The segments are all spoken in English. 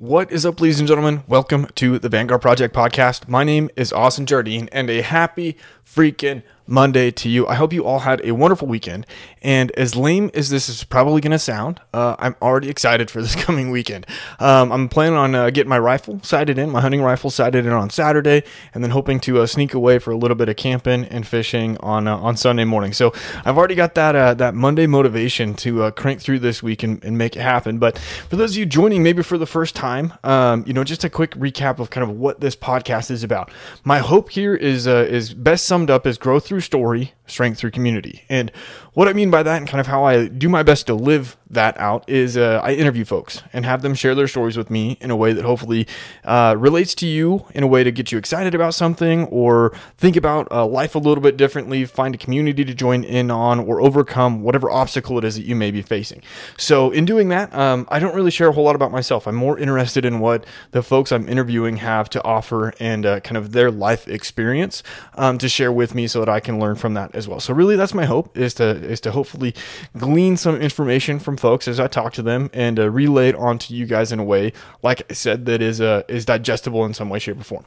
What is up, ladies and gentlemen? Welcome to the Vanguard Project podcast. My name is Austin Jardine, and a happy freaking Monday to you. I hope you all had a wonderful weekend. And as lame as this is probably going to sound, uh, I'm already excited for this coming weekend. Um, I'm planning on uh, getting my rifle sighted in, my hunting rifle sighted in on Saturday, and then hoping to uh, sneak away for a little bit of camping and fishing on uh, on Sunday morning. So I've already got that uh, that Monday motivation to uh, crank through this week and, and, make it happen. But for those of you joining maybe for the first time, um, you know, just a quick recap of kind of what this podcast is about. My hope here is is best summed up as growth through through story, strength through community. And what I mean by that and kind of how I do my best to live that out is uh, I interview folks and have them share their stories with me in a way that hopefully uh, relates to you in a way to get you excited about something or think about uh, life a little bit differently, find a community to join in on, or overcome whatever obstacle it is that you may be facing. So, in doing that, um, I don't really share a whole lot about myself. I'm more interested in what the folks I'm interviewing have to offer and uh, kind of their life experience um, to share with me so that I can learn from that as well. So, really, that's my hope is to is to hopefully glean some information from folks as I talk to them and uh, relay it onto you guys in a way, like I said, that is uh, is digestible in some way, shape, or form.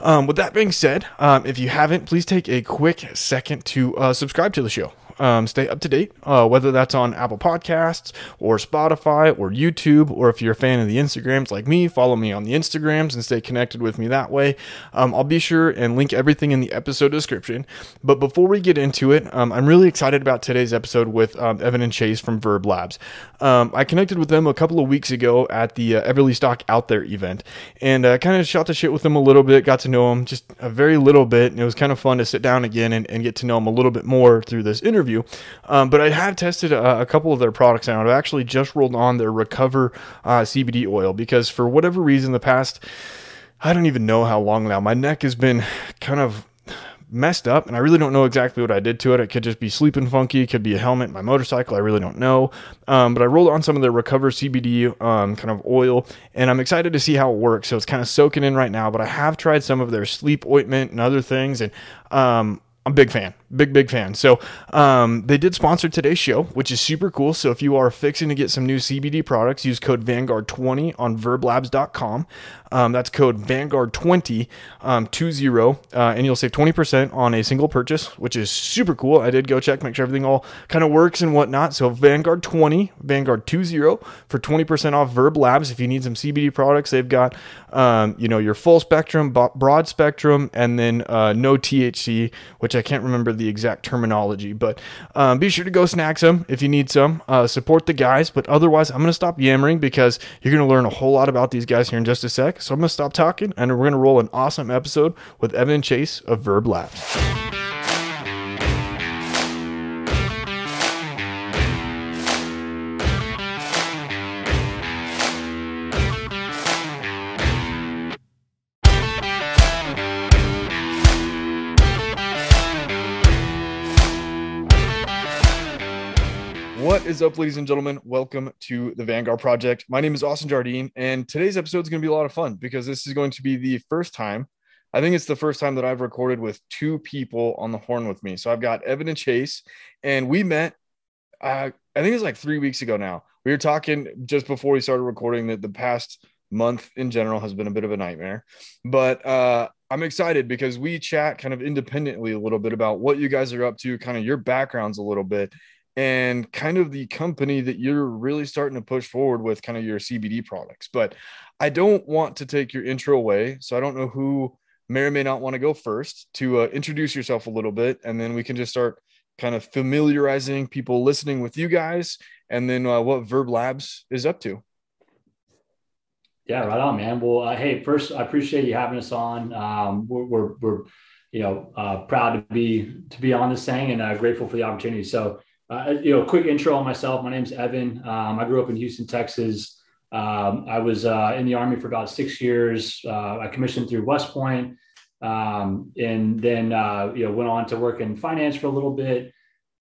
Um, with that being said, um, if you haven't, please take a quick second to uh, subscribe to the show um, stay up to date, uh, whether that's on Apple Podcasts or Spotify or YouTube, or if you're a fan of the Instagrams like me, follow me on the Instagrams and stay connected with me that way. Um, I'll be sure and link everything in the episode description. But before we get into it, um, I'm really excited about today's episode with um, Evan and Chase from VRB Labs. Um, I connected with them a couple of weeks ago at the uh, Eberlestock Out There event and uh, kind of shot the shit with them a little bit, got to know them just a very little bit. And it was kind of fun to sit down again and, and get to know them a little bit more through this interview interview. Um, but I have tested a, a, couple of their products now. I've actually just rolled on their Recover uh, CBD oil because for whatever reason, the past I don't even know how long now, my neck has been kind of messed up and I really don't know exactly what I did to it. It could just be sleeping funky, it could be a helmet, my motorcycle, I really don't know. Um, but I rolled on some of the Recover CBD um, kind of oil and I'm excited to see how it works. So it's kind of soaking in right now, but I have tried some of their sleep ointment and other things and um, I'm a big fan, big, big fan. So, um, they did sponsor today's show, which is super cool. So, if you are fixing to get some new CBD products, use code Vanguard20 on vrblabs.com. Um, that's code Vanguard20 um, 20, uh, and you'll save 20% on a single purchase, which is super cool. I did go check, make sure everything all kind of works and whatnot. So, Vanguard20, Vanguard20 for 20% off VRB Labs. If you need some CBD products, they've got, um, you know, your full spectrum, broad spectrum, and then uh, no THC, which I can't remember the exact terminology, but um, be sure to go snag some if you need some. Uh, support the guys, but otherwise, I'm going to stop yammering because you're going to learn a whole lot about these guys here in just a sec. So I'm going to stop talking and we're going to roll an awesome episode with Evan Chase of VRB Labs. Is up, ladies and gentlemen? Welcome to the Vanguard Project. My name is Austin Jardine, and today's episode is going to be a lot of fun because this is going to be the first time. I think it's the first time that I've recorded with two people on the horn with me. So I've got Evan and Chase, and we met. Uh, I think it was like three weeks ago now. We were talking just before we started recording that the past month in general has been a bit of a nightmare, but uh, I'm excited because we chat kind of independently a little bit about what you guys are up to, kind of your backgrounds a little bit, and kind of the company that you're really starting to push forward with kind of your CBD products. But I don't want to take your intro away. So I don't know who may or may not want to go first to uh, introduce yourself a little bit. And then we can just start kind of familiarizing people listening with you guys and then uh, what VRB Labs is up to. Yeah, right on, man. Well, uh, hey, first, I appreciate you having us on. Um, we're, we're, we're, you know, uh, proud to be to be on this thing and uh, grateful for the opportunity. So, uh, you know, quick intro on myself. My name's Evan. Um, I grew up in Houston, Texas. Um, I was uh, in the Army for about six years. Uh, I commissioned through West Point, um, and then uh, you know went on to work in finance for a little bit.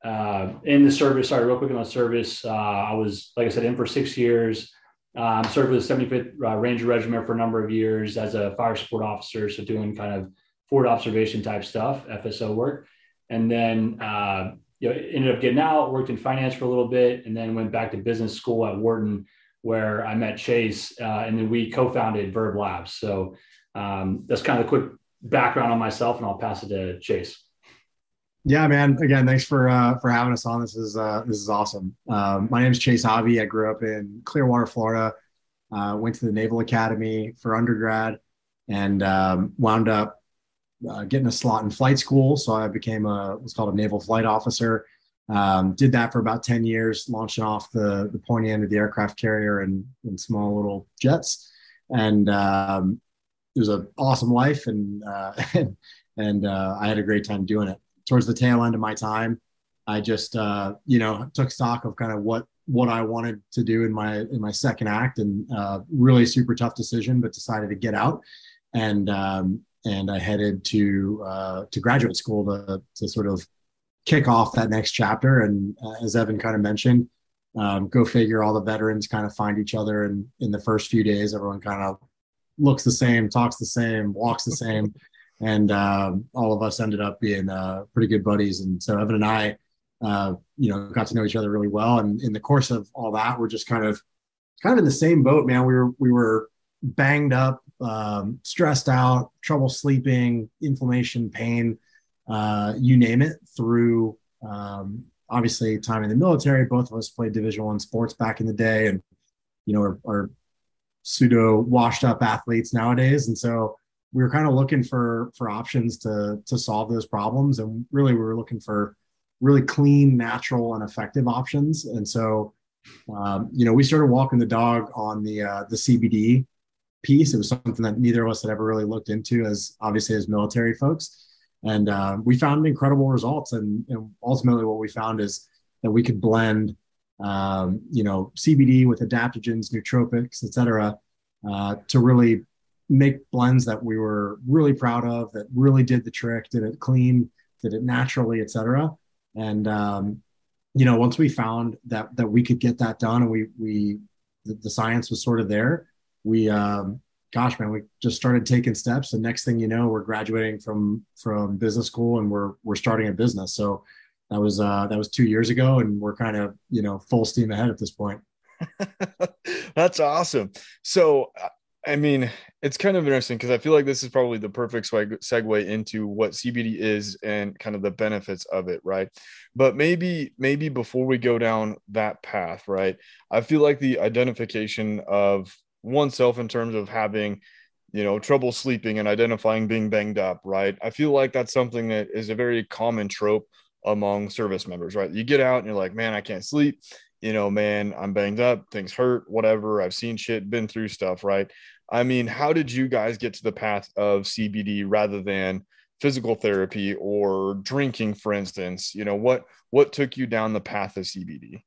Uh, in the service, sorry, real quick on the service. Uh, I was, like I said, in for six years. Um, served with the 75th Ranger Regiment for a number of years as a fire support officer, so doing kind of forward observation type stuff, FSO work, and then you know, ended up getting out, worked in finance for a little bit, and then went back to business school at Wharton where I met Chase, uh, and then we co-founded VRB Labs. So um, that's kind of a quick background on myself, and I'll pass it to Chase. Yeah, man. Again, thanks for uh, for having us on. This is uh, this is awesome. Um, my name is Chase Hobby. I grew up in Clearwater, Florida. Uh, went to the Naval Academy for undergrad, and um, wound up uh, getting a slot in flight school. So I became a what's called a naval flight officer. Um, did that for about 10 years, launching off the, the pointy end of the aircraft carrier and, and small little jets. And um, it was an awesome life. And, uh, and uh, I had a great time doing it. Towards the tail end of my time, I just, uh, you know, took stock of kind of what, what I wanted to do in my, in my second act and uh, really super tough decision, but decided to get out. And, um, and I headed to, uh, to graduate school to, to sort of kick off that next chapter. And uh, as Evan kind of mentioned, um, go figure, all the veterans kind of find each other. And in the first few days, everyone kind of looks the same, talks the same, walks the same. And um, all of us ended up being uh, pretty good buddies. And so Evan and I, uh, you know, got to know each other really well. And in the course of all that, we're just kind of, kind of in the same boat, man. We were, we were banged up, um, stressed out, trouble sleeping, inflammation, pain uh, you name it, through um, obviously time in the military. Both of us played Division One sports back in the day, and you know are, are pseudo washed up athletes nowadays. And so we were kind of looking for for options to to solve those problems, and really we were looking for really clean, natural, and effective options. And so um, you know we started walking the dog on the uh, the CBD piece. It was something that neither of us had ever really looked into as obviously as military folks. And uh, we found incredible results. And, and, ultimately what we found is that we could blend um, you know cbd with adaptogens nootropics et cetera uh, to really make blends that we were really proud of that really did the trick did it clean did it naturally et cetera. And um, you know once we found that that we could get that done and we we the, the science was sort of there we um, gosh, man, we just started taking steps, and next thing you know, we're graduating from from business school, and we're we're starting a business. So that was uh, that was two years ago, and we're kind of you know full steam ahead at this point. That's awesome. So, I mean, it's kind of interesting because I feel like this is probably the perfect segue into what CBD is and kind of the benefits of it, right? But maybe, maybe before we go down that path, right? I feel like the identification of oneself in terms of having you know trouble sleeping and identifying being banged up right? I feel like that's something that is a very common trope among service members right? You get out and you're like man i can't sleep. You know man i'm banged up. Things hurt. Whatever. I've seen shit been through stuff right? I mean how did you guys get to the path of cbd rather than physical therapy or drinking for instance? You know what what took you down the path of cbd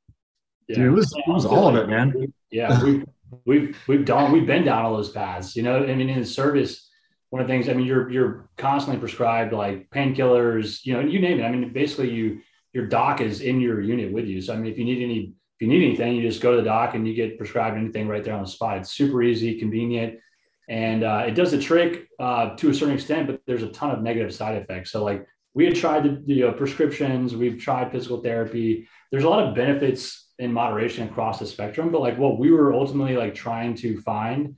yeah. Dude, it was, it was all of it man. Yeah we we've we've done we've been down all those paths. You know, I mean, in the service, one of the things. I mean, you're you're constantly prescribed like painkillers. You know, you name it. I mean, basically, you your doc is in your unit with you. So I mean, if you need any if you need anything, you just go to the doc and you get prescribed anything right there on the spot. It's super easy, convenient, and uh, it does the trick uh, to a certain extent. But there's a ton of negative side effects. So like we had tried the you know, prescriptions, we've tried physical therapy. There's a lot of benefits in moderation across the spectrum. But like what we were ultimately like trying to find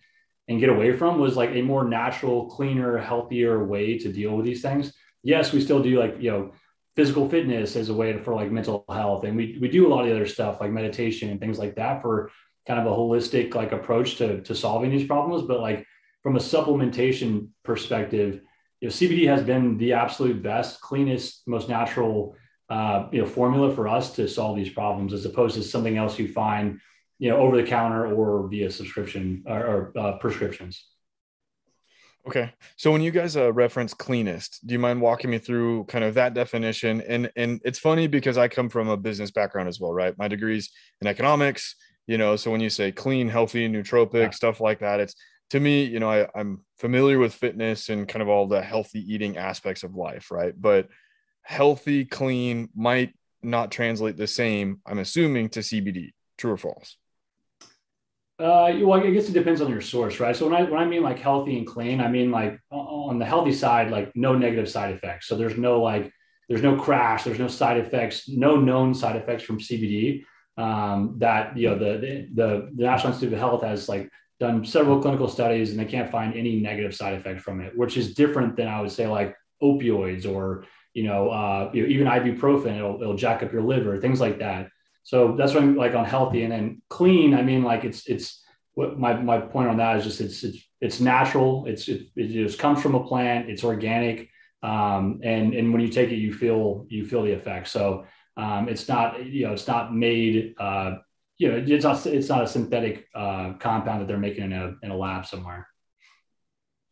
and get away from was like a more natural, cleaner, healthier way to deal with these things. Yes, we still do like, you know, physical fitness as a way to, for like mental health. And we, we do a lot of the other stuff like meditation and things like that for kind of a holistic like approach to, to solving these problems. But like from a supplementation perspective, you know, CBD has been the absolute best, cleanest, most natural uh, you know formula for us to solve these problems as opposed to something else you find you know over the counter or via subscription or, or uh, prescriptions. Okay. So when you guys uh, reference cleanest do you mind walking me through kind of that definition? And and it's funny because i come from a business background as well right? My degrees in economics you know so when you say clean healthy nootropic yeah. stuff like that it's to me you know I, i'm familiar with fitness and kind of all the healthy eating aspects of life right? But healthy, clean might not translate the same, I'm assuming, to CBD. True or false? Uh, well, I guess it depends on your source, right? So when I when I mean like healthy and clean, I mean like on the healthy side, like no negative side effects. So there's no like there's no crash, there's no side effects, no known side effects from CBD. um, that you know the, the the National Institute of Health has like done several clinical studies and they can't find any negative side effects from it, which is different than I would say like opioids or you know, uh, you know even ibuprofen. It'll, it'll jack up your liver, things like that. So that's why I'm like on healthy and then clean. I mean, like it's it's what my my point on that is just it's it's it's natural. It's it, it just comes from a plant. It's organic, um, and and when you take it, you feel you feel the effect. So um, it's not you know it's not made uh, you know it's not it's not a synthetic uh, compound that they're making in a in a lab somewhere.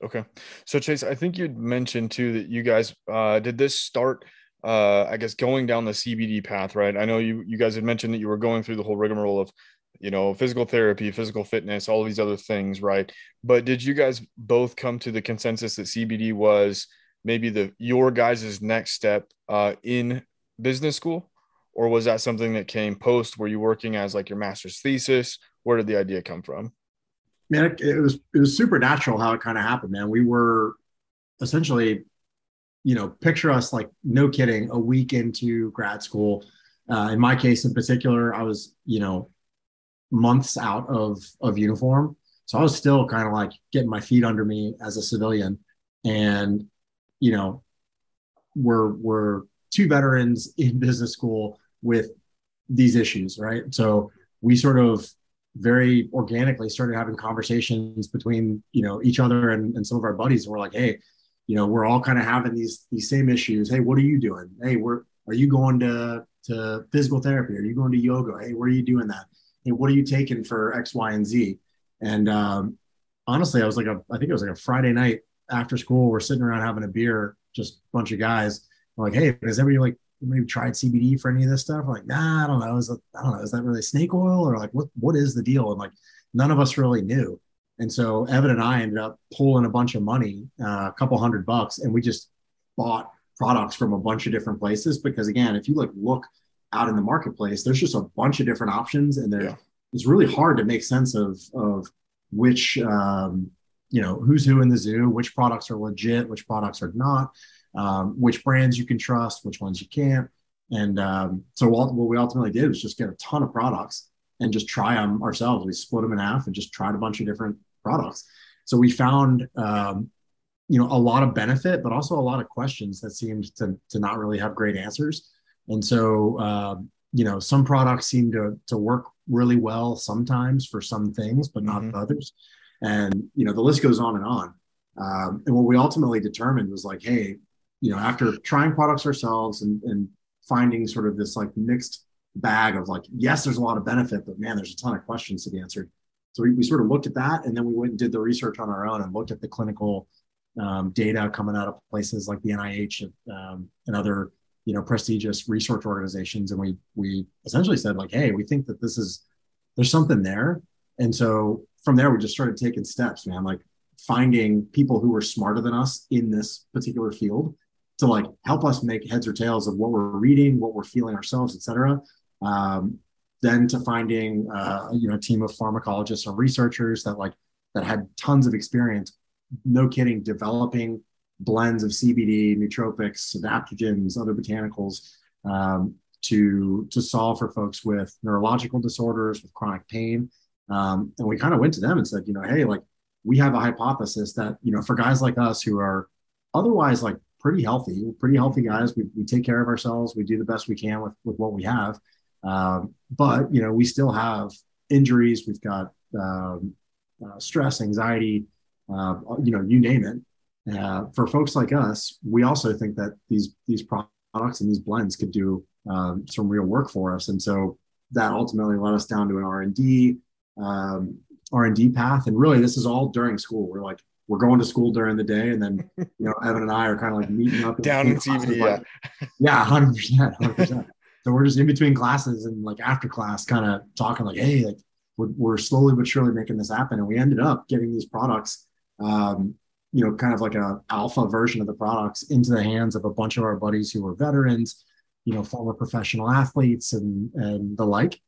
Okay, so Chase, I think you'd mentioned too that you guys uh, did this start. Uh, I guess going down the CBD path, right? I know you you guys had mentioned that you were going through the whole rigmarole of you know, physical therapy, physical fitness, all these other things, right? But did you guys both come to the consensus that CBD was maybe the your guys' next step uh, in business school, or was that something that came post? Were you working as like your master's thesis? Where did the idea come from? Man, it, it was it was supernatural how it kind of happened, man. We were essentially, you know, picture us like no kidding, a week into grad school. Uh, in my case, in particular, I was, you know, months out of of uniform. So I was still kind of like getting my feet under me as a civilian. And, you know, we're we're two veterans in business school with these issues, right? So we sort of very organically started having conversations between, you know, each other and, and some of our buddies. And we're like, hey, you know, we're all kind of having these these same issues. Hey, what are you doing? Hey, we're are you going to to physical therapy? Are you going to yoga? Hey, where are you doing that? hey, what are you taking for X, Y, and Z? And um, honestly, I was like a, I think it was like a Friday night after school. We're sitting around having a beer, just a bunch of guys. I'm like, hey, has everybody like maybe tried CBD for any of this stuff? I'm like, nah, I don't know. Is that, I don't know. Is that really snake oil or like what what is the deal? And like none of us really knew. And so Evan and I ended up pulling a bunch of money, uh, a couple hundred bucks, and we just bought products from a bunch of different places. Because again, if you like look out in the marketplace, there's just a bunch of different options, and there, yeah. it's really hard to make sense of of which um, you know who's who in the zoo, which products are legit, which products are not, um, which brands you can trust, which ones you can't. And um, so what we ultimately did was just get a ton of products and just try them ourselves. We split them in half and just tried a bunch of different products. So we found um, you know a lot of benefit, but also a lot of questions that seemed to to not really have great answers. And so, uh, you know, some products seem to to work really well sometimes for some things, but not mm-hmm. others. And you know, the list goes on and on. Um, and what we ultimately determined was like, hey, you know, after trying products ourselves and, and finding sort of this like mixed bag of like, yes, there's a lot of benefit, but man, there's a ton of questions to be answered. So we, we sort of looked at that, and then we went and did the research on our own and looked at the clinical um, data coming out of places like the NIH and, um, and other you know prestigious research organizations. And we we essentially said like hey we think that this is there's something there. And so from there we just started taking steps man like finding people who were smarter than us in this particular field to like help us make heads or tails of what we're reading what we're feeling ourselves etc um, then to finding uh, you know a team of pharmacologists or researchers that like that had tons of experience no kidding developing blends of CBD, nootropics, adaptogens, other botanicals um, to to solve for folks with neurological disorders, with chronic pain. Um, and we kind of went to them and said, you know, hey, like we have a hypothesis that you know for guys like us who are otherwise like pretty healthy, We're pretty healthy guys, we, we take care of ourselves, we do the best we can with with what we have. Um, but you know, we still have injuries. We've got um, uh, stress, anxiety, uh, you know, you name it. Uh, for folks like us, we also think that these these products and these blends could do um, some real work for us, and so that ultimately led us down to an R and D um, path. And really, this is all during school. We're like we're going to school during the day, and then you know Evan and I are kind of like meeting up down in CBD. Yeah, yeah, hundred percent, hundred percent. So we're just in between classes and like after class, kind of talking like, hey, like we're, we're slowly but surely making this happen, and we ended up getting these products um, you know, kind of like a alpha version of the products into the hands of a bunch of our buddies who were veterans, you know, former professional athletes and and the like.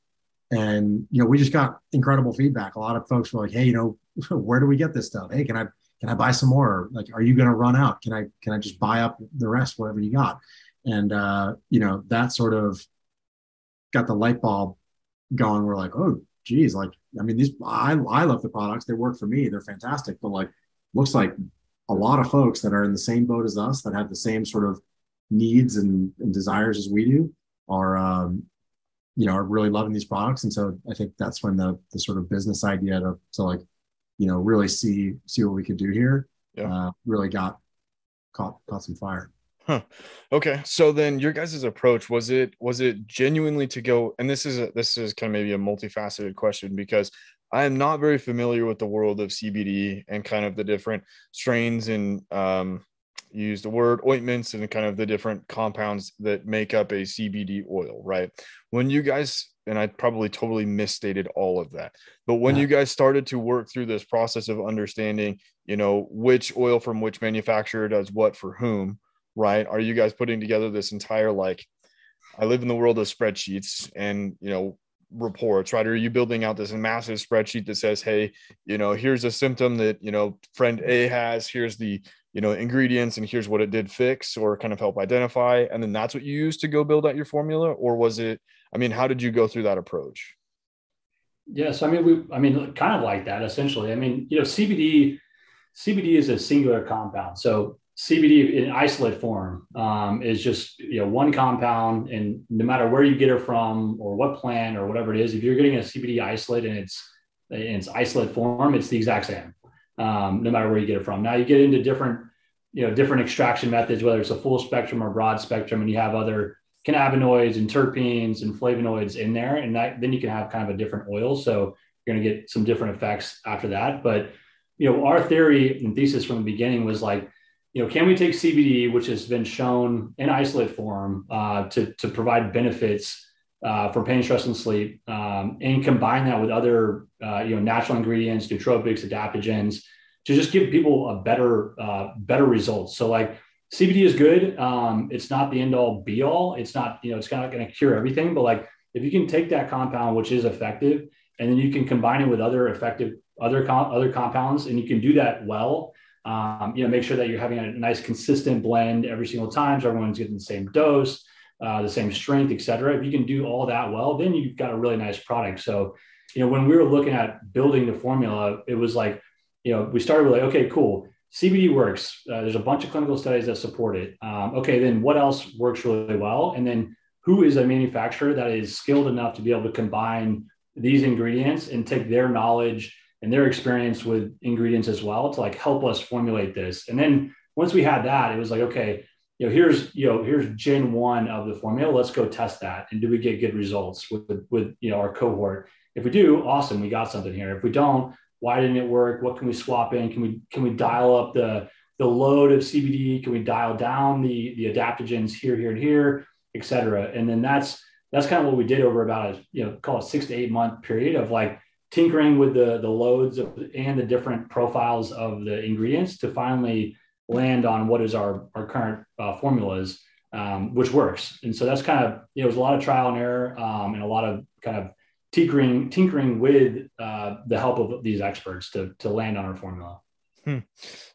And you know, we just got incredible feedback. A lot of folks were like, "Hey, you know, where do we get this stuff? Hey, can I can I buy some more? Like, are you going to run out? Can I can I just buy up the rest, whatever you got?" And uh, you know, that sort of got the light bulb going, we're like, oh, geez, like, I mean, these, I, I love the products. They work for me. They're fantastic. But like, looks like a lot of folks that are in the same boat as us that have the same sort of needs and, and desires as we do are, um, you know, are really loving these products. And so I think that's when the, the sort of business idea to, to like, you know, really see, see what we could do here, yeah. uh, really got caught, caught some fire. Huh. Okay. So then your guys' approach was it was it genuinely to go and this is a, this is kind of maybe a multifaceted question because I am not very familiar with the world of CBD and kind of the different strains and um use the word ointments and kind of the different compounds that make up a CBD oil, right? When you guys and I probably totally misstated all of that. But when yeah. you guys started to work through this process of understanding, you know, which oil from which manufacturer does what for whom, right? Are you guys putting together this entire like I live in the world of spreadsheets and you know reports, right? are you building out this massive spreadsheet that says, hey, you know, here's a symptom that you know friend A has, here's the you know ingredients and here's what it did fix or kind of help identify and then that's what you use to go build out your formula or was it i mean how did you go through that approach? Yes i mean we i mean kind of like that essentially. I mean you know cbd cbd is a singular compound. So CBD in isolate form um, is just you know one compound, and no matter where you get it from or what plant or whatever it is, if you're getting a CBD isolate and it's in its isolate form, it's the exact same, um, no matter where you get it from. Now you get into different you know different extraction methods, whether it's a full spectrum or broad spectrum, and you have other cannabinoids and terpenes and flavonoids in there, and that then you can have kind of a different oil. So you're going to get some different effects after that. But you know, our theory and thesis from the beginning was like you know, can we take CBD, which has been shown in isolate form uh, to, to provide benefits uh, for pain, stress, and sleep, um, and combine that with other, uh, you know, natural ingredients, nootropics, adaptogens, to just give people a better, uh, better results. So, like CBD is good. Um, it's not the end all be all. It's not, you know, it's not going to cure everything. But like, if you can take that compound, which is effective, and then you can combine it with other effective other com- other compounds, and you can do that well um, you know, make sure that you're having a nice consistent blend every single time, so everyone's getting the same dose, uh, the same strength, et cetera. If you can do all that well, then you've got a really nice product. So, you know, when we were looking at building the formula, it was like, you know, we started with like, okay, cool. CBD works. Uh, there's a bunch of clinical studies that support it. Um, okay, then what else works really well? And then who is a manufacturer that is skilled enough to be able to combine these ingredients and take their knowledge and their experience with ingredients as well to like help us formulate this. And then once we had that, it was like, okay, you know, here's, you know, here's gen one of the formula. Let's go test that. And do we get good results with, with, you know, our cohort? If we do, awesome. We got something here. If we don't, why didn't it work? What can we swap in? Can we, can we dial up the, the load of CBD? Can we dial down the, the adaptogens here, here, and here, et cetera? And then that's, that's kind of what we did over about a, you know, call it six to eight month period of like, tinkering with the the loads of, and the different profiles of the ingredients to finally land on what is our our current uh, formulas, um, which works. And so that's kind of you know, it was a lot of trial and error um, and a lot of kind of tinkering tinkering with uh, the help of these experts to to land on our formula. Hmm.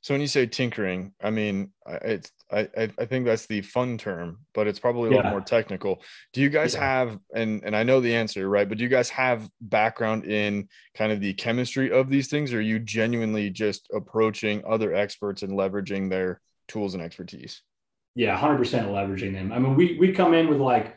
So when you say tinkering, I mean, it's I I think that's the fun term, but it's probably a yeah. lot more technical. Do you guys yeah. have and and I know the answer, right? But do you guys have background in kind of the chemistry of these things, or are you genuinely just approaching other experts and leveraging their tools and expertise? Yeah, hundred percent leveraging them. I mean, we we come in with like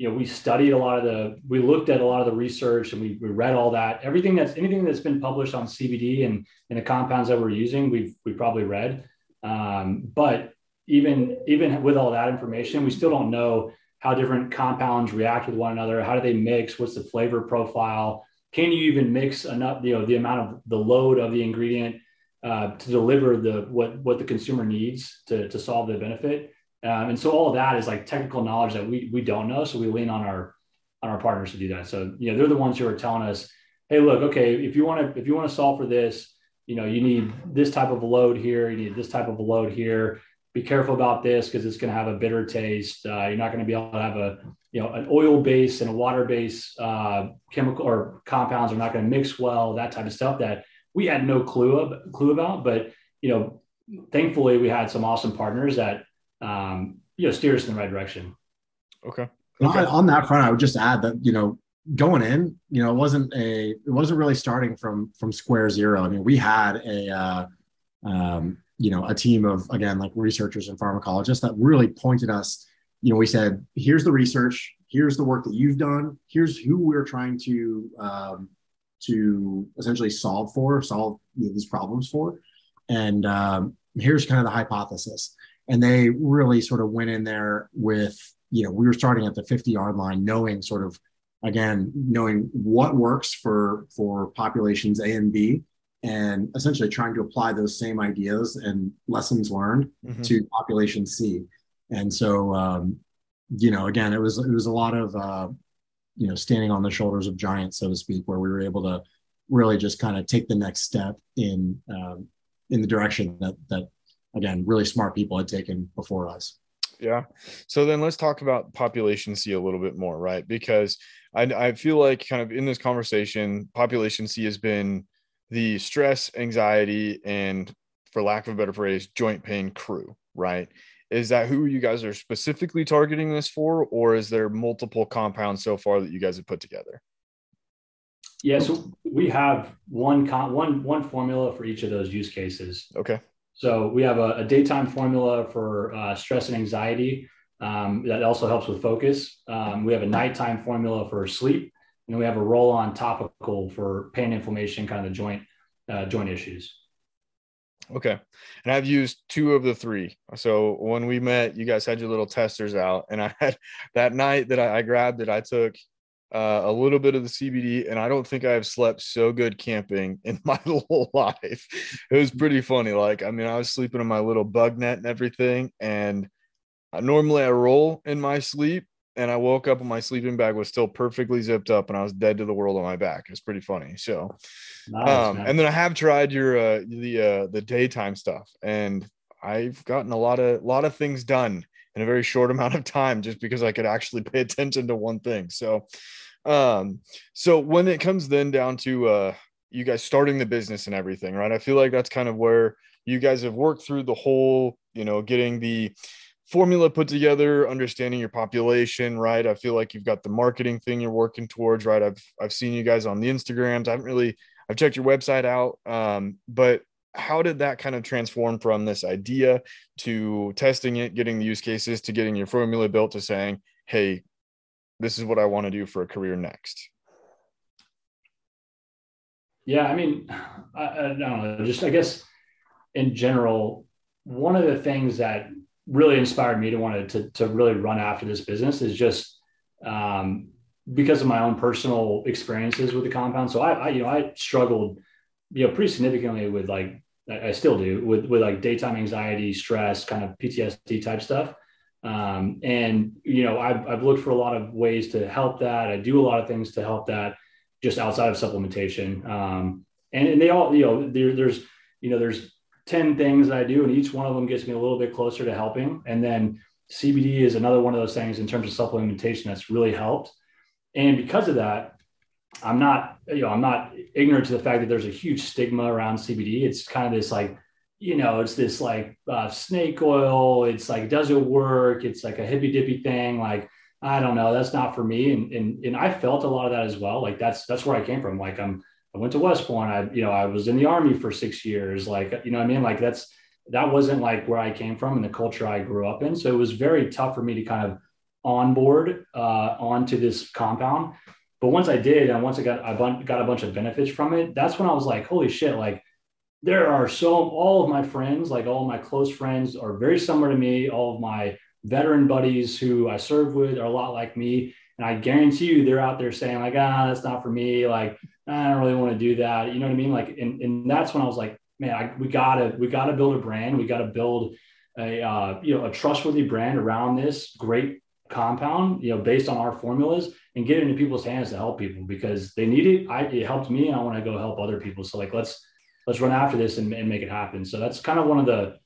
you know, we studied a lot of the, we looked at a lot of the research and we, we read all that. Everything that's anything that's been published on CBD and, and the compounds that we're using, we've we probably read. Um, but even even with all that information, we still don't know how different compounds react with one another. How do they mix? What's the flavor profile? Can you even mix enough, you know, the amount of the load of the ingredient uh, to deliver the what what the consumer needs to to solve the benefit? Um, and so all of that is like technical knowledge that we we don't know. So we lean on our on our partners to do that. So you know they're the ones who are telling us, hey, look, okay, if you want to if you want to solve for this, you know, you need this type of load here, you need this type of load here. Be careful about this because it's going to have a bitter taste. Uh, you're not going to be able to have a you know an oil base and a water base uh, chemical or compounds are not going to mix well. That type of stuff that we had no clue of, clue about, but you know, thankfully we had some awesome partners that um, you know, steer us in the right direction. Okay. okay. On, on, that front, I would just add that, you know, going in, you know, it wasn't a, it wasn't really starting from from square zero. I mean, we had a, uh, um, you know, a team of again like researchers and pharmacologists that really pointed us. You know, we said, here's the research, here's the work that you've done, here's who we're trying to um, to essentially solve for, solve you know, these problems for, and um, here's kind of the hypothesis. And they really sort of went in there with, you know, we were starting at the 50 yard line, knowing sort of again knowing what works for for populations a and b and essentially trying to apply those same ideas and lessons learned mm-hmm. to population c and so um, you know again it was it was a lot of uh, you know standing on the shoulders of giants so to speak where we were able to really just kind of take the next step in um, in the direction that that again really smart people had taken before us yeah so then let's talk about population c a little bit more right because I, I feel like kind of in this conversation, population C has been the stress, anxiety, and for lack of a better phrase, joint pain crew, right? Is that who you guys are specifically targeting this for, or is there multiple compounds so far that you guys have put together? Yeah, so we have one con- one one formula for each of those use cases. Okay. So we have a, a daytime formula for uh, stress and anxiety um, that also helps with focus. Um, we have a nighttime formula for sleep, and we have a roll-on topical for pain, inflammation, kind of the joint uh, joint issues. Okay, and I've used two of the three. So when we met, you guys had your little testers out, and I had that night that I, I grabbed it. I took uh, a little bit of the CBD, and I don't think I've slept so good camping in my whole life. It was pretty funny. Like, I mean, I was sleeping in my little bug net and everything, and normally I roll in my sleep, and I woke up and my sleeping bag was still perfectly zipped up, and I was dead to the world on my back. It's pretty funny. So, nice, um, and then I have tried your uh, the uh, the daytime stuff, and I've gotten a lot of lot of things done in a very short amount of time just because I could actually pay attention to one thing. So, um, so when it comes then down to uh, you guys starting the business and everything, right? I feel like that's kind of where you guys have worked through the whole, you know, getting the formula put together understanding your population right i feel like you've got the marketing thing you're working towards right i've i've seen you guys on the instagrams i haven't really i've checked your website out um, but how did that kind of transform from this idea to testing it getting the use cases to getting your formula built to saying hey this is what i want to do for a career next yeah i mean I, I don't know just i guess in general one of the things that really inspired me to want to, to really run after this business is just um, because of my own personal experiences with the compound. So I, I, you know, I struggled, you know, pretty significantly with like, I still do with, with like daytime anxiety, stress, kind of PTSD type stuff. Um, and, you know, I've, I've looked for a lot of ways to help that. I do a lot of things to help that just outside of supplementation. Um, and, and they all, you know, there, there's, you know, there's 10 things that I do, and each one of them gets me a little bit closer to helping. And then CBD is another one of those things in terms of supplementation that's really helped. And because of that, I'm not, you know, I'm not ignorant to the fact that there's a huge stigma around CBD. It's kind of this like, you know, it's this like uh, snake oil. It's like, does it work? It's like a hippy dippy thing. Like, I don't know. That's not for me. And, and, and I felt a lot of that as well. Like that's, that's where I came from. Like I'm, I went to West Point. I, you know, I was in the army for six years. Like, you know I mean? Like that's, that wasn't like where I came from and the culture I grew up in. So it was very tough for me to kind of onboard uh, onto this compound. But once I did, and once I got, I got a bunch of benefits from it, that's when I was like, holy shit, like there are so, all of my friends, like all my close friends are very similar to me. All of my veteran buddies who I served with are a lot like me. And I guarantee you they're out there saying like, ah, that's not for me. Like, I don't really want to do that. You know what I mean? Like, and, and that's when I was like, man, I, we gotta, we gotta build a brand. We gotta build a, uh, you know, a trustworthy brand around this great compound, you know, based on our formulas and get it into people's hands to help people because they need it. I, it helped me and I want to go help other people. So like, let's, let's run after this and, and make it happen. So that's kind of one of the,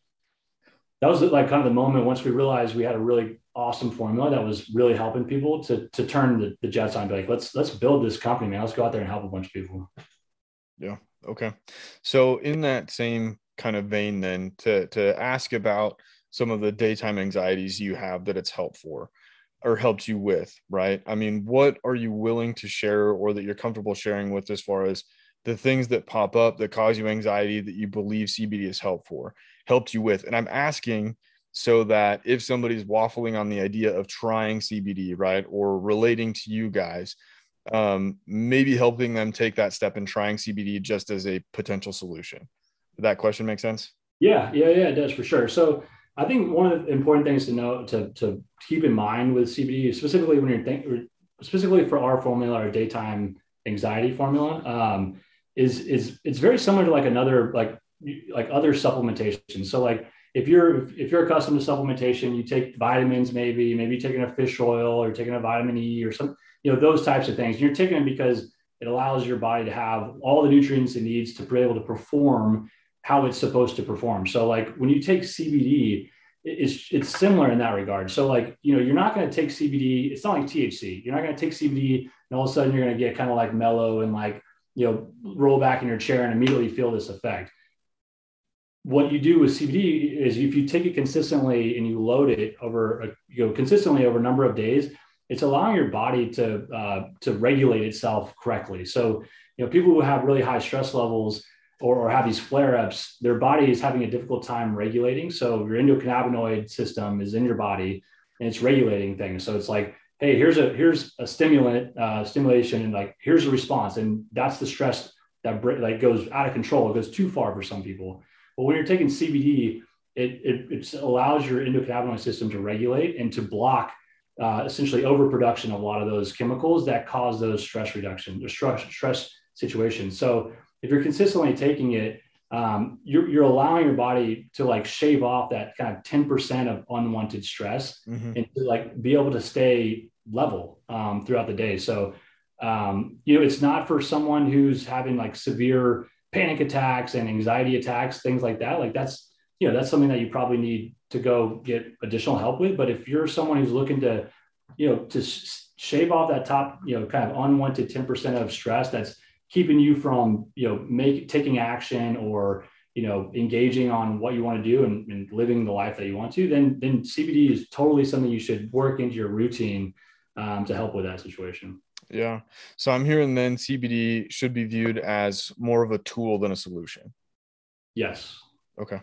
that was like kind of the moment once we realized we had a really awesome formula that was really helping people to to turn the, the jets on be like let's let's build this company man let's go out there and help a bunch of people yeah okay so in that same kind of vein then to to ask about some of the daytime anxieties you have that it's helped for or helped you with, right? I mean, what are you willing to share or that you're comfortable sharing with as far as the things that pop up that cause you anxiety that you believe CBD is help for, helped you with? And I'm asking so that if somebody's waffling on the idea of trying CBD, right, or relating to you guys, um, maybe helping them take that step in trying CBD just as a potential solution. Did that question make sense? Yeah, yeah, yeah, it does for sure. So I think one of the important things to know to, to keep in mind with CBD, specifically when you're thinking, specifically for our formula, our daytime anxiety formula, um, is is it's very similar to like another like like other supplementation. So like if you're if you're accustomed to supplementation, you take vitamins, maybe maybe taking a fish oil or taking a vitamin E or some you know those types of things. You're taking them because it allows your body to have all the nutrients it needs to be able to perform how it's supposed to perform. So like when you take CBD, it's it's similar in that regard. So like you know you're not going to take CBD. It's not like THC. You're not going to take CBD and all of a sudden you're going to get kind of like mellow and like you know roll back in your chair and immediately feel this effect. What you do with CBD is if you take it consistently and you load it over a, you know consistently over a number of days, it's allowing your body to uh, to regulate itself correctly. So you know people who have really high stress levels or, or have these flare ups, their body is having a difficult time regulating. So your endocannabinoid system is in your body and it's regulating things. So it's like, hey, here's a here's a stimulant uh, stimulation, and like here's a response, and that's the stress that like goes out of control. It goes too far for some people. But when you're taking CBD, it, it, it allows your endocannabinoid system to regulate and to block uh, essentially overproduction of a lot of those chemicals that cause those stress reduction, or stress stress situations. So if you're consistently taking it, um, you're, you're allowing your body to like shave off that kind of 10% of unwanted stress mm-hmm. and to like be able to stay level um, throughout the day. So, um, you know, it's not for someone who's having like severe panic attacks and anxiety attacks, things like that. Like that's, you know, that's something that you probably need to go get additional help with. But if you're someone who's looking to, you know, to sh- shave off that top, you know, kind of unwanted 10% of stress that's keeping you from you know make taking action or you know engaging on what you want to do and, and, living the life that you want to then then cbd is totally something you should work into your routine um, to help with that situation. Yeah. So i'm hearing then cbd should be viewed as more of a tool than a solution. Yes. Okay.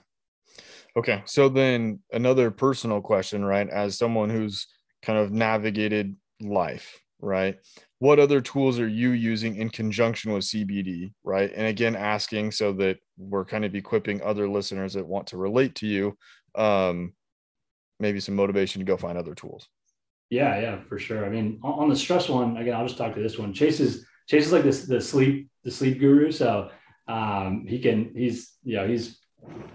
Okay. So then another personal question right as someone who's kind of navigated life right what other tools are you using in conjunction with CBD, right? And again, asking so that we're kind of equipping other listeners that want to relate to you, um, maybe some motivation to go find other tools. Yeah, yeah, for sure. I mean, on the stress one, again, I'll just talk to this one. Chase is Chase is like this the sleep the sleep guru, so um, he can he's you know he's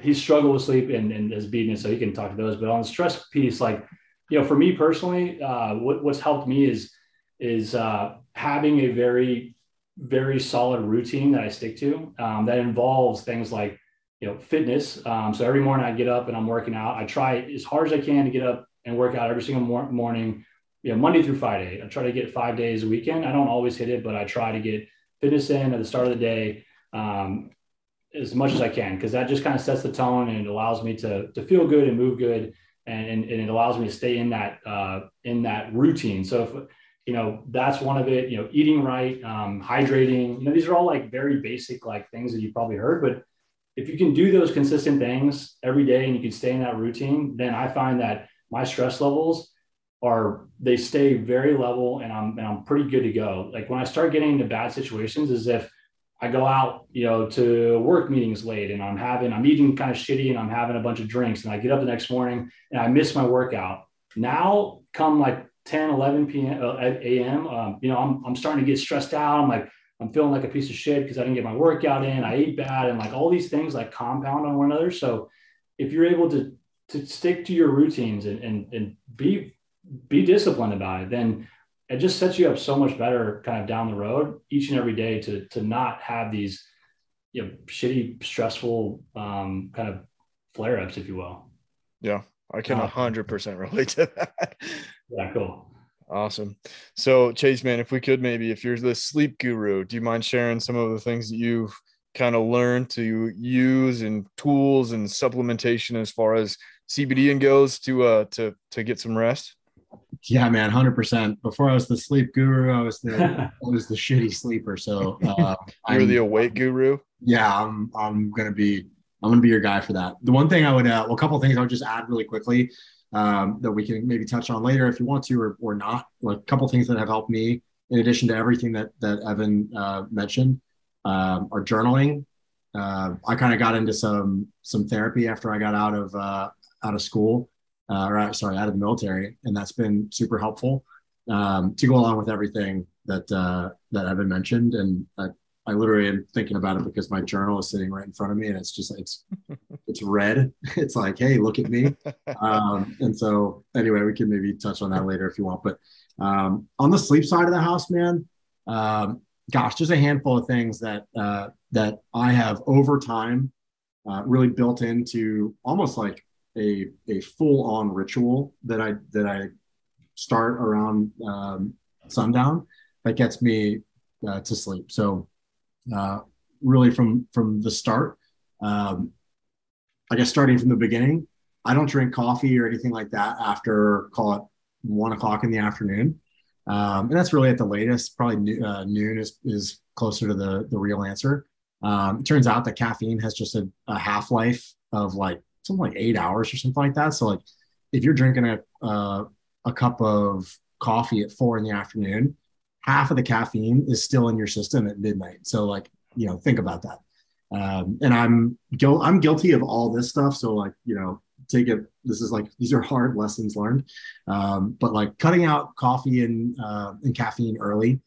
he's struggled with sleep and and has beaten it, so he can talk to those. But on the stress piece, like you know, for me personally, uh, what, what's helped me is is uh, having a very very solid routine that I stick to um, that involves things like you know fitness. Um, so every morning I get up and I'm working out. I try as hard as I can to get up and work out every single mor- morning. You know, Monday through Friday. I try to get five days a weekend. I don't always hit it, but I try to get fitness in at the start of the day um, as much as I can because that just kind of sets the tone and it allows me to to feel good and move good. And, and, and it allows me to stay in that uh, in that routine. So if you know that's one of it you know eating right um, hydrating you know these are all like very basic like things that you probably heard but if you can do those consistent things every day and you can stay in that routine then i find that my stress levels are they stay very level and i'm and i'm pretty good to go. Like when i start getting into bad situations is if i go out you know to work meetings late and i'm having i'm eating kind of shitty and i'm having a bunch of drinks and i get up the next morning and i miss my workout. Now come like 10, 11 p.m. Uh, a.m. Um, you know, I'm, I'm starting to get stressed out. I'm like, I'm feeling like a piece of shit because I didn't get my workout in. I ate bad, and like all these things like compound on one another. So if you're able to to stick to your routines and and, and be be disciplined about it, then it just sets you up so much better kind of down the road each and every day to to not have these you know shitty stressful um, kind of flare ups, if you will. Yeah, I can uh, hundred percent relate to that. Yeah, cool. Awesome. So Chase, man, if we could maybe, if you're the sleep guru, do you mind sharing some of the things that you've kind of learned to use and tools and supplementation as far as CBD and goes to uh to to get some rest? Yeah, man, hundred percent. Before I was the sleep guru, I was the I was the shitty sleeper. So uh, you're I'm, the awake guru. Yeah, I'm I'm gonna be I'm gonna be your guy for that. The one thing I would, uh, well, a couple things I would just add really quickly um, that we can maybe touch on later if you want to or, or not. Like a couple things that have helped me in addition to everything that that Evan uh, mentioned um, are journaling. Uh, I kind of got into some some therapy after I got out of uh, out of school, uh, or sorry, out of the military, and that's been super helpful um, to go along with everything that uh, that Evan mentioned. And I, literally am thinking about it because my journal is sitting right in front of me, and it's just it's it's red. It's like, hey, look at me. Um, and so, anyway, we can maybe touch on that later if you want. But um, on the sleep side of the house, man, um, gosh, just a handful of things that uh, that I have over time uh, really built into almost like a a full on ritual that I that I start around um, sundown that gets me uh, to sleep. So uh, really from from the start, um, I guess starting from the beginning, I don't drink coffee or anything like that after call it one o'clock in the afternoon. Um, and that's really at the latest. Probably uh, noon is is closer to the the real answer. Um, it turns out that caffeine has just a, a half life of like something like eight hours or something like that. So like if you're drinking a uh, a cup of coffee at four in the afternoon, half of the caffeine is still in your system at midnight. So like you know think about that. Um, and I'm I'm guilty of all this stuff. So like you know take it. This is like these are hard lessons learned, um, but like cutting out coffee and uh, and caffeine early.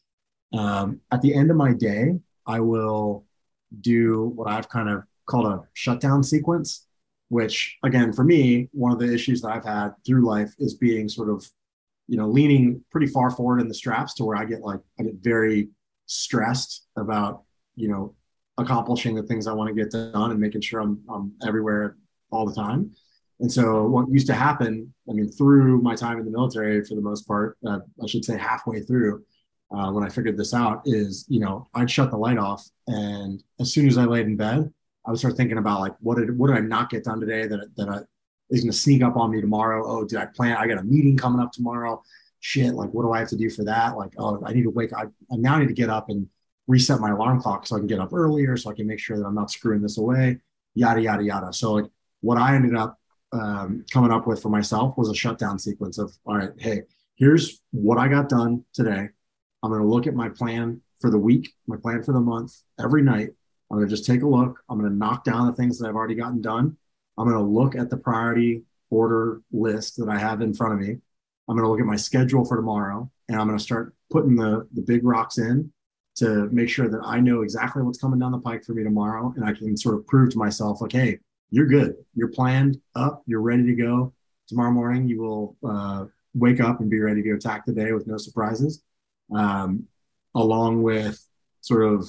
Um, at the end of my day, I will do what I've kind of called a shutdown sequence. Which again, for me, one of the issues that I've had through life is being sort of, you know, leaning pretty far forward in the straps to where I get like I get very stressed about you know accomplishing the things I want to get done and making sure I'm, I'm everywhere all the time. And so what used to happen, I mean, through my time in the military, for the most part, uh, I should say halfway through, uh, when I figured this out, is you know I'd shut the light off, and as soon as I laid in bed, I would start thinking about like what did what did I not get done today that that I, is going to sneak up on me tomorrow? Oh, did I plan? I got a meeting coming up tomorrow. Shit, like what do I have to do for that? Like, oh, I need to wake. I, I now need to get up and reset my alarm clock so I can get up earlier, so I can make sure that I'm not screwing this away. Yada yada yada. So like what I ended up um, coming up with for myself was a shutdown sequence of all right, hey, here's what I got done today. I'm going to look at my plan for the week, my plan for the month every night. I'm going to just take a look. I'm going to knock down the things that I've already gotten done. I'm going to look at the priority order list that I have in front of me. I'm going to look at my schedule for tomorrow and I'm going to start putting the, the big rocks in to make sure that I know exactly what's coming down the pike for me tomorrow. And I can sort of prove to myself, like, hey, you're good. You're planned up. You're ready to go. Tomorrow morning, you will uh, wake up and be ready to attack the day with no surprises, um, along with sort of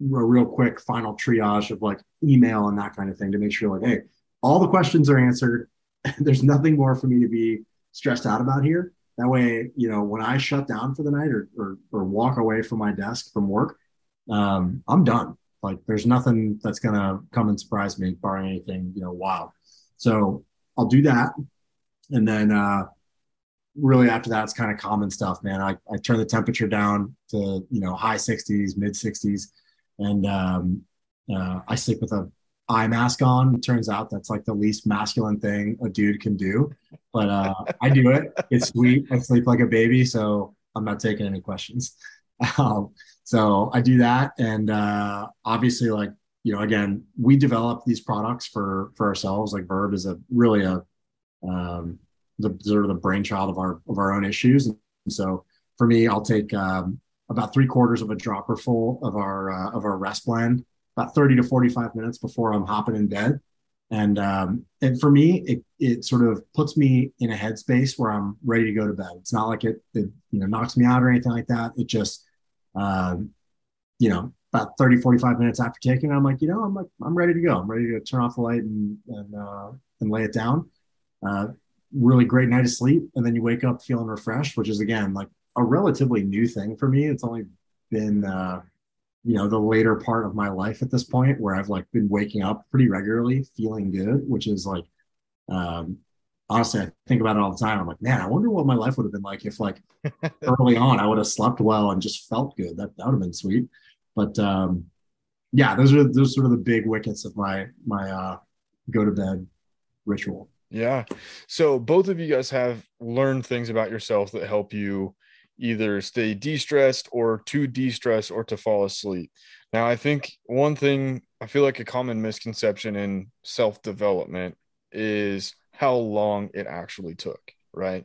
a real quick final triage of like email and that kind of thing to make sure, like, hey, all the questions are answered. There's nothing more for me to be stressed out about here. That way, you know, when I shut down for the night or, or, or walk away from my desk from work, um, I'm done. Like there's nothing that's gonna come and surprise me, barring anything, you know, wild. So I'll do that. And then uh really after that it's kind of common stuff, man. I, I turn the temperature down to, you know, high 60s, mid 60s. And um uh, I sleep with a eye mask on. It turns out that's like the least masculine thing a dude can do. But uh I do it. It's sweet. I sleep like a baby, so I'm not taking any questions. Um, so I do that, and uh, obviously, like you know, again, we develop these products for for ourselves. Like Verb is a really a um, the sort of the brainchild of our of our own issues. And so for me, I'll take um, about three quarters of a dropper full of our uh, of our rest blend, about thirty to forty five minutes before I'm hopping in bed. And um, and for me, it it sort of puts me in a headspace where I'm ready to go to bed. It's not like it, it you know knocks me out or anything like that. It just um, you know, about 30, 45 minutes after taking I'm like, you know, I'm like, I'm ready to go. I'm ready to turn off the light and, and, uh, and lay it down. Uh, really great night of sleep. And then you wake up feeling refreshed, which is again, like a relatively new thing for me. It's only been, uh, you know, the later part of my life at this point where I've like been waking up pretty regularly, feeling good, which is like, um, honestly, I think about it all the time. I'm like, man, I wonder what my life would have been like if like early on I would have slept well and just felt good. That that would have been sweet. But um, yeah, those are those are sort of the big wickets of my my uh, go to bed ritual. Yeah. So both of you guys have learned things about yourself that help you either stay de-stressed or to de-stress or to fall asleep. Now, I think one thing I feel like a common misconception in self-development is how long it actually took, right?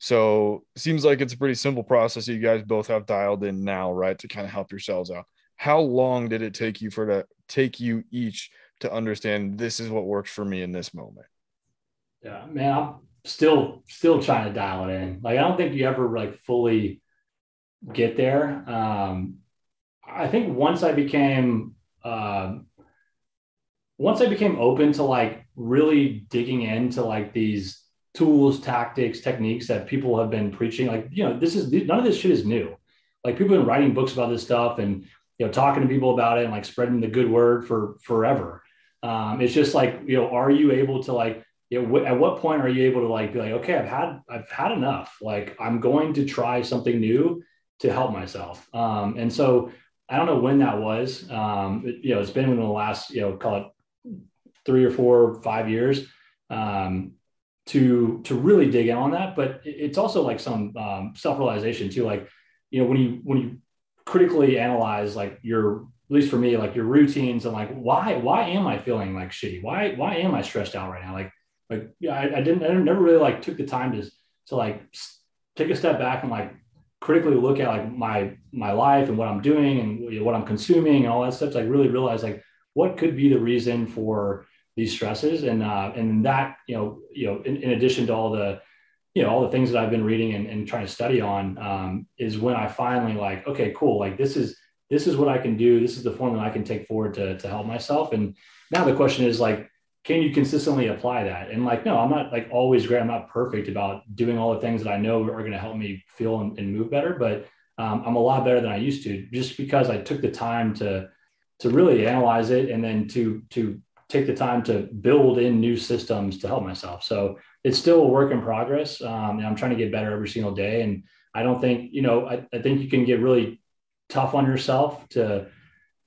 So seems like it's a pretty simple process you guys both have dialed in now, right? To kind of help yourselves out. How long did it take you for to take you each to understand this is what works for me in this moment? Yeah, man, still still trying to dial it in. Like I don't think you ever like fully get there. Um, I think once I became uh, once I became open to like really digging into like these tools, tactics, techniques that people have been preaching, like you know, this is none of this shit is new. Like people have been writing books about this stuff and you know talking to people about it and like spreading the good word for forever. Um, it's just like you know, are you able to like you know, at what point are you able to like be like, okay, I've had I've had enough. Like I'm going to try something new to help myself. Um, and so I don't know when that was. Um, it, you know, it's been within the last you know call it three or four, five years um, to to really dig in on that. But it's also like some um, self realization too. Like you know when you when you critically analyze like your at least for me like your routines and like why why am I feeling like shitty? Why why am I stressed out right now? Like like yeah, I, I didn't I never really like took the time to to like take a step back and like critically look at like my my life and what I'm doing and what I'm consuming and all that stuff. To, like really realize like what could be the reason for these stresses. And uh, and that you know you know in, in, addition to all the you know all the things that I've been reading and, and trying to study on um, is when I finally like okay cool. Like this is this is what I can do. This is the form that I can take forward to to help myself. And now the question is like can you consistently apply that? And like, no, I'm not like always great. I'm not perfect about doing all the things that I know are going to help me feel and, and move better, but um, I'm a lot better than I used to just because I took the time to, to really analyze it and then to, to take the time to build in new systems to help myself. So it's still a work in progress. Um, and I'm trying to get better every single day. And I don't think, you know, I, I think you can get really tough on yourself to,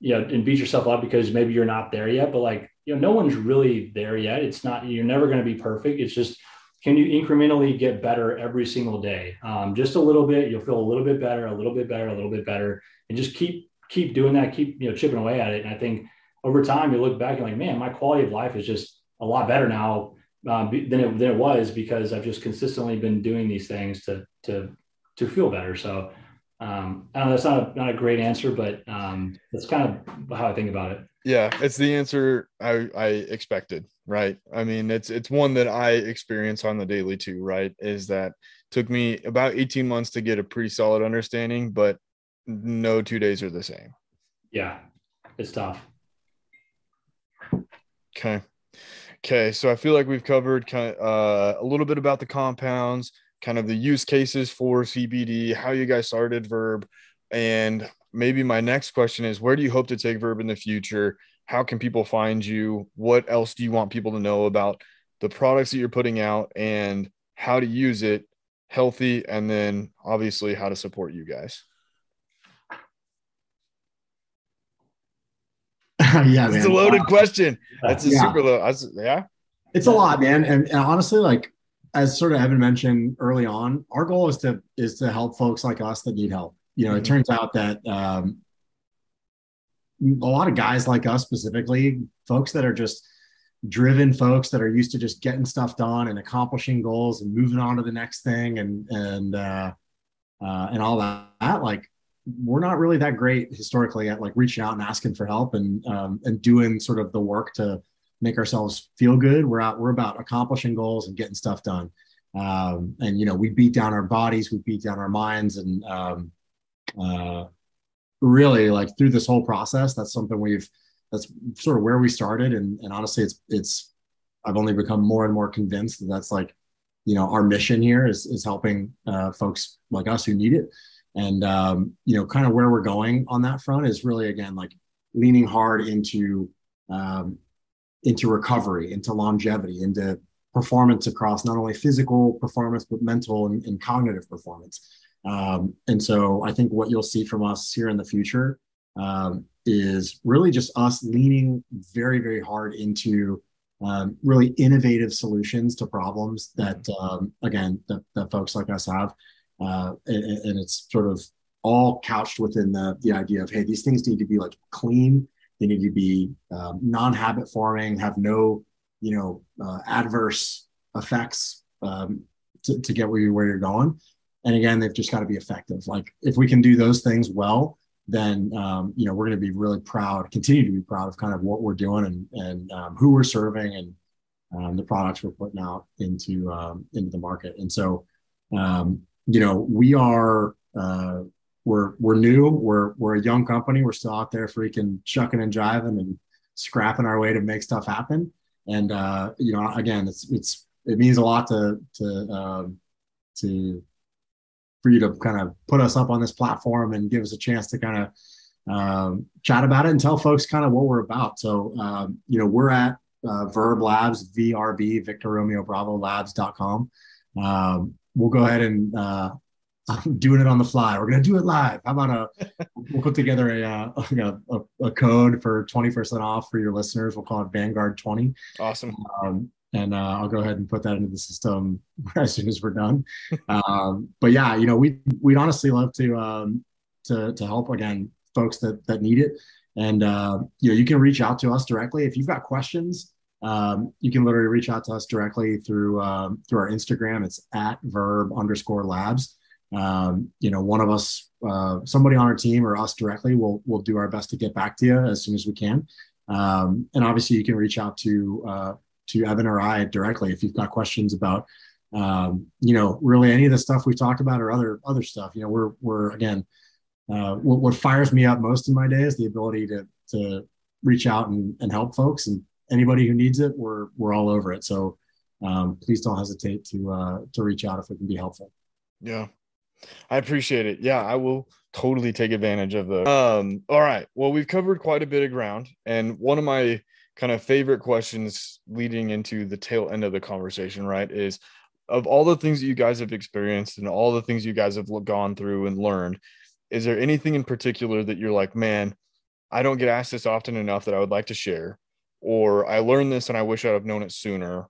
you know, and beat yourself up because maybe you're not there yet, but like you know, no one's really there yet. It's not, you're never going to be perfect. It's just, can you incrementally get better every single day? Um, just a little bit, you'll feel a little bit better, a little bit better, a little bit better, and just keep, keep doing that, keep, you know, chipping away at it. And I think over time you look back and like, man, my quality of life is just a lot better now um, than, it, than it was because I've just consistently been doing these things to, to, to feel better. So um, I know, that's not a, not a great answer, but um, that's kind of how I think about it. Yeah, it's the answer I, I expected, right? I mean, it's it's one that I experience on the daily too, right? Is that took me about 18 months to get a pretty solid understanding, but no two days are the same. Yeah, it's tough. Okay. Okay, so I feel like we've covered kind of, uh, a little bit about the compounds, kind of the use cases for CBD, how you guys started Verb, and maybe my next question is where do you hope to take Verb in the future? How can people find you? What else do you want people to know about the products that you're putting out and how to use it healthy? And then obviously how to support you guys. yeah, it's a loaded question. That's a yeah. super low. Yeah, it's a lot, man. And, and honestly, like as sort of Evan mentioned early on, our goal is to is to help folks like us that need help you know, mm-hmm. it turns out that um, a lot of guys like us specifically, folks that are just driven folks that are used to just getting stuff done and accomplishing goals and moving on to the next thing and and uh, uh, and all that, like we're not really that great historically at like reaching out and asking for help and um, and doing sort of the work to make ourselves feel good. We're out. We're about accomplishing goals and getting stuff done. Um, and you know, we beat down our bodies, we beat down our minds, and um, uh, really like through this whole process, that's something we've that's sort of where we started, and and honestly, it's it's I've only become more and more convinced that that's like you know our mission here is is helping uh, folks like us who need it, and um, you know kind of where we're going on that front is really again like leaning hard into um, into recovery, into longevity, into performance across not only physical performance but mental and, and cognitive performance. Um, and so I think what you'll see from us here in the future um, is really just us leaning very, very hard into um, really innovative solutions to problems that, um, again, that, that, folks like us have. Uh, and, and, it's sort of all couched within the, the idea of, hey, these things need to be like clean. They need to be um, non-habit forming, have no, you know, uh, adverse effects um, to, to get where, you, where you're going. And again, they've just got to be effective. Like if we can do those things well, then um, you know we're going to be really proud, continue to be proud of kind of what we're doing and and um, who we're serving and um, the products we're putting out into um, into the market. And so, um, you know, we are uh, we're we're new. We're we're a young company. We're still out there freaking chucking and jiving and scrapping our way to make stuff happen. And uh, you know, again, it's it's it means a lot to to um, to for you to kind of put us up on this platform and give us a chance to kind of um, chat about it and tell folks kind of what we're about. So, um, you know, we're at uh, Verb Labs, VRB, Victor Romeo Bravo Labs.com. Um, we'll go ahead and uh, I'm doing it on the fly. We're going to do it live. How about a, we'll put together a, uh, a, a, code for 20% off for your listeners. We'll call it Vanguard 20. Awesome. Um, and uh, I'll go ahead and put that into the system as soon as we're done. um, but yeah, you know, we we'd honestly love to um, to to help again folks that that need it, and uh, you know, you can reach out to us directly if you've got questions. Um, you can literally reach out to us directly through um, through our Instagram. It's at verb underscore labs. Um, you know, one of us, uh, somebody on our team or us directly, will will do our best to get back to you as soon as we can. Um, and obviously, you can reach out to uh, to Evan or I directly if you've got questions about um, you know really any of the stuff we talked about or other other stuff. You know, we're we're again uh, what, what fires me up most in my day is the ability to to reach out and, and help folks and anybody who needs it, we're we're all over it. So um, please don't hesitate to uh, to reach out if it can be helpful. Yeah, I appreciate it. Yeah, I will totally take advantage of the. Um, all right. Well, we've covered quite a bit of ground, and one of my kind of favorite questions leading into the tail end of the conversation, right? Is of all the things that you guys have experienced and all the things you guys have gone through and learned, is there anything in particular that you're like, man, I don't get asked this often enough that I would like to share, or I learned this and I wish I'd have known it sooner,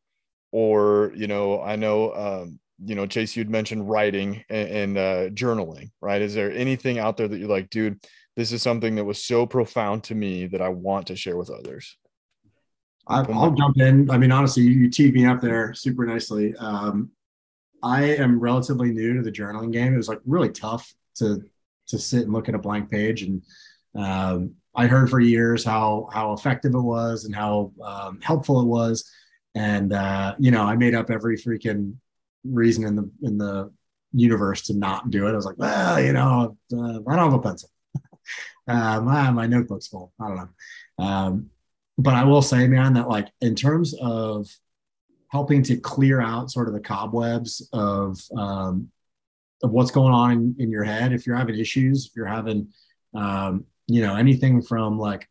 or you know, I know, um, you know, Chase, you'd mentioned writing and, and uh, journaling, right? Is there anything out there that you're like, dude, this is something that was so profound to me that I want to share with others? I, will jump in. I mean, honestly, you, you teed me up there super nicely. Um, I am relatively new to the journaling game. It was like really tough to to sit and look at a blank page, and um, I heard for years how how effective it was and how um, helpful it was, and uh, you know, I made up every freaking reason in the in the universe to not do it. I was like, well, you know, uh, I don't have a pencil. uh, my my notebook's full. I don't know. Um, but I will say, man, that like in terms of helping to clear out sort of the cobwebs of um, of what's going on in, in your head, if you're having issues, if you're having um, you know anything from like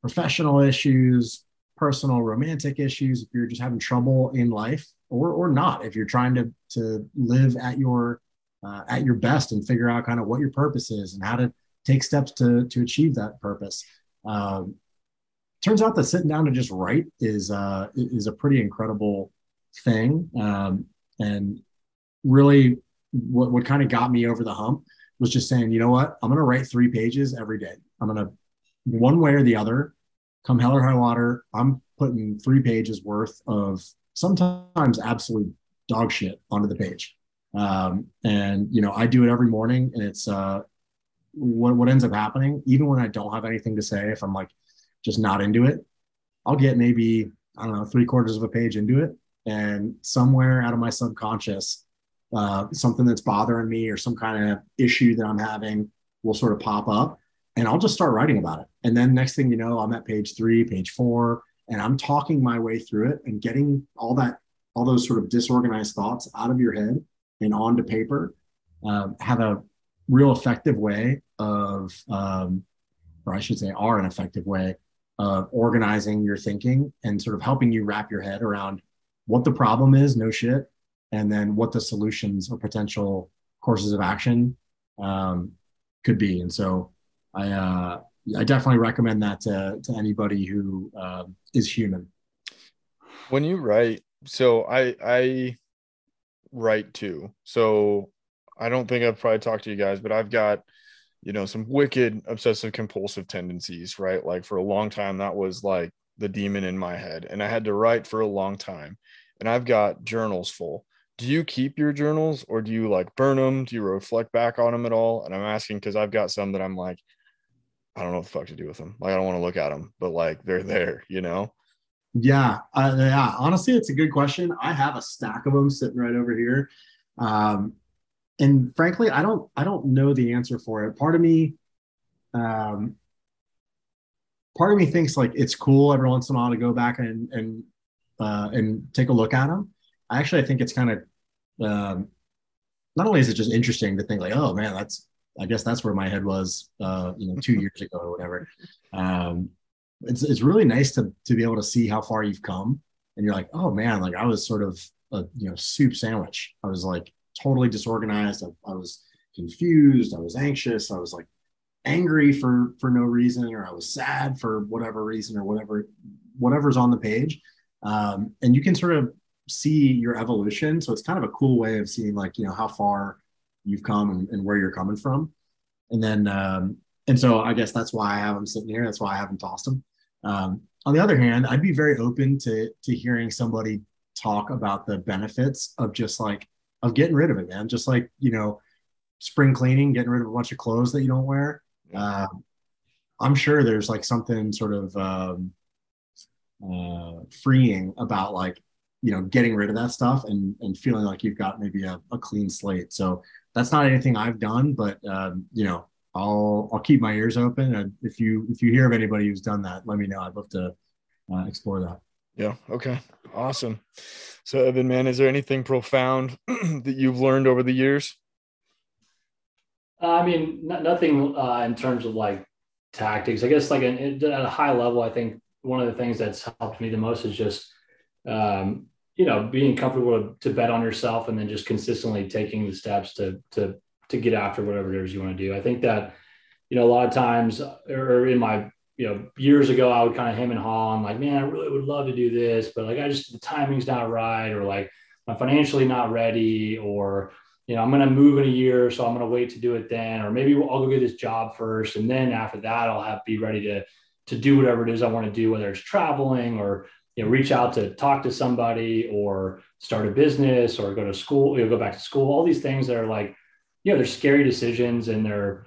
professional issues, personal romantic issues, if you're just having trouble in life or or not, if you're trying to to live at your uh, at your best and figure out kind of what your purpose is and how to take steps to to achieve that purpose. Um, turns out that sitting down to just write is uh, is a pretty incredible thing. Um, and really, what what kind of got me over the hump was just saying, you know what, I'm going to write three pages every day. I'm going to one way or the other, come hell or high water, I'm putting three pages worth of sometimes absolute dog shit onto the page. Um, and you know, I do it every morning, and it's uh, what what ends up happening, even when I don't have anything to say, if I'm like just not into it, I'll get maybe, I don't know, three quarters of a page into it. And somewhere out of my subconscious, uh, something that's bothering me or some kind of issue that I'm having will sort of pop up. And I'll just start writing about it. And then next thing you know, I'm at page three, page four, and I'm talking my way through it and getting all that, all those sort of disorganized thoughts out of your head and onto paper. Uh, have a real effective way of, um, or I should say, are an effective way of organizing your thinking and sort of helping you wrap your head around what the problem is, no shit, and then what the solutions or potential courses of action um, could be. And so I uh, I definitely recommend that to to anybody who uh, is human. When you write, so I I write too. So I don't think I've probably talked to you guys, but I've got you know some wicked obsessive compulsive tendencies, right? Like for a long time that was like the demon in my head and I had to write for a long time. And I've got journals full. Do you keep your journals or do you like burn them? Do you reflect back on them at all? And I'm asking because I've got some that I'm like, I don't know what the fuck to do with them. Like I don't want to look at them, but like they're there, you know? Yeah, uh, yeah. Honestly, it's a good question. I have a stack of them sitting right over here, um, and frankly, I don't, I don't know the answer for it. Part of me, um, part of me thinks like it's cool every once in a while to go back and and uh, and take a look at them. I actually I think it's kind of um, not only is it just interesting to think like, oh man, that's I guess that's where my head was, uh, you know, two years ago or whatever. Um, it's it's really nice to to be able to see how far you've come, and you're like, oh man, like I was sort of a you know soup sandwich. I was like totally disorganized. I, I was confused. I was anxious. I was like angry for for no reason, or I was sad for whatever reason, or whatever whatever's on the page. Um, and you can sort of see your evolution. So it's kind of a cool way of seeing like you know how far you've come and, and where you're coming from. And then, um, and so I guess that's why I have them sitting here. That's why I haven't tossed them. Um, on the other hand, I'd be very open to to hearing somebody talk about the benefits of just like of getting rid of it, man. Just like you know, spring cleaning, getting rid of a bunch of clothes that you don't wear. Uh, I'm sure there's like something sort of um, uh, freeing about like you know getting rid of that stuff and and feeling like you've got maybe a, a clean slate. So that's not anything I've done, but um, you know, I'll I'll keep my ears open. And if you if you hear of anybody who's done that, let me know. I'd love to uh, explore that. Yeah. Okay. Awesome. So Evan, man, is there anything profound that you've learned over the years? Uh, I mean, nothing uh, in terms of like tactics. I guess like at a high level, I think one of the things that's helped me the most is just um, you know, being comfortable to bet on yourself and then just consistently taking the steps to to to get after whatever it is you want to do. I think that, you know, a lot of times or in my, you know, years ago, I would kind of hem and haw. On like, man, I really would love to do this, but like I just the timing's not right, or like I'm financially not ready, or you know, I'm going to move in a year, so I'm going to wait to do it then, or maybe I'll go get this job first, and then after that, I'll have be ready to to do whatever it is I want to do, whether it's traveling or you know reach out to talk to somebody or start a business or go to school you know go back to school. All these things that are like you know they're scary decisions and they're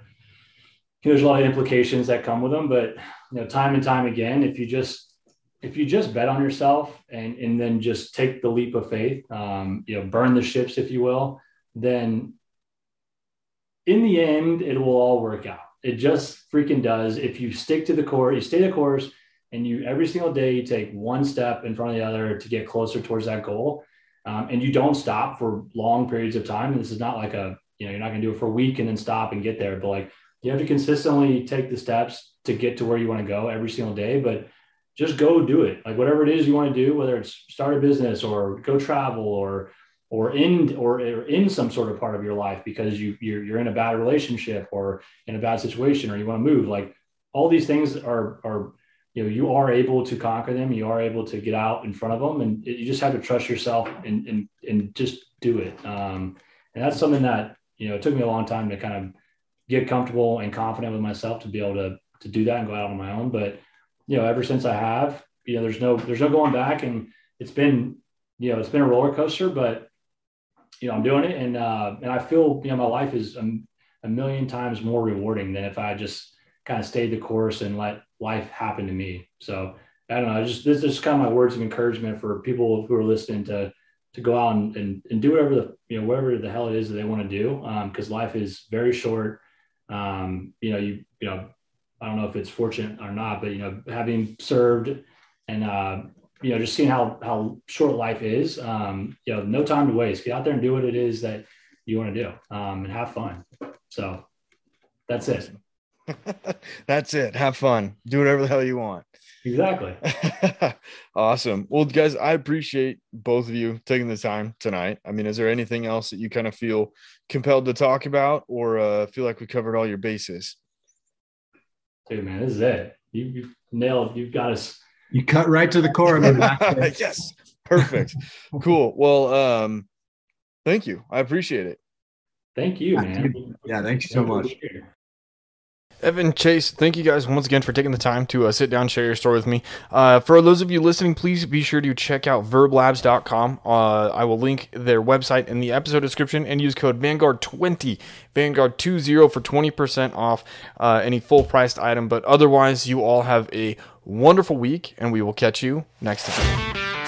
you know, there's a lot of implications that come with them but you know time and time again if you just if you just bet on yourself and and then just take the leap of faith um, you know burn the ships if you will then in the end it will all work out. It just freaking does. If you stick to the course you stay the course and you every single day you take one step in front of the other to get closer towards that goal um, and you don't stop for long periods of time. And this is not like a you know you're not going to do it for a week and then stop and get there but like you have to consistently take the steps to get to where you want to go every single day but just go do it. Like whatever it is you want to do whether it's start a business or go travel or or in or, or in some sort of part of your life because you you're, you're in a bad relationship or in a bad situation or you want to move. Like all these things are are you know you are able to conquer them. You are able to get out in front of them and you just have to trust yourself and and, and just do it. Um, and that's something that you know it took me a long time to kind of get comfortable and confident with myself to be able to to do that and go out on my own but you know ever since i have you know there's no there's no going back and it's been you know it's been a roller coaster but you know i'm doing it and uh and i feel you know my life is a, a million times more rewarding than if i just kind of stayed the course and let life happen to me. So I don't know. Just this is kind of my words of encouragement for people who are listening to to go out and, and, and do whatever the you know whatever the hell it is that they want to do because um, life is very short. Um, you know, you you know, I don't know if it's fortunate or not, but you know, having served and uh, you know, just seeing how how short life is, um, you know, no time to waste. Get out there and do what it is that you want to do um, and have fun. So that's it. That's it. Have fun. Do whatever the hell you want. Exactly. awesome. Well, guys, I appreciate both of you taking the time tonight. I mean, is there anything else that you kind of feel compelled to talk about or uh, feel like we covered all your bases? Dude, man, this is it. You, you nailed, you've got us. You cut right to the core of it. yes. Perfect. cool. Well, um, thank you. I appreciate it. Thank you, man. Yeah, thank you so much. Evan Chase, thank you guys once again for taking the time to uh, sit down and share your story with me. Uh, for those of you listening, please be sure to check out vrblabs.com. Uh, I will link their website in the episode description and use code Vanguard20, Vanguard20 for 20% off uh, any full priced item. But otherwise, you all have a wonderful week, and we will catch you next time.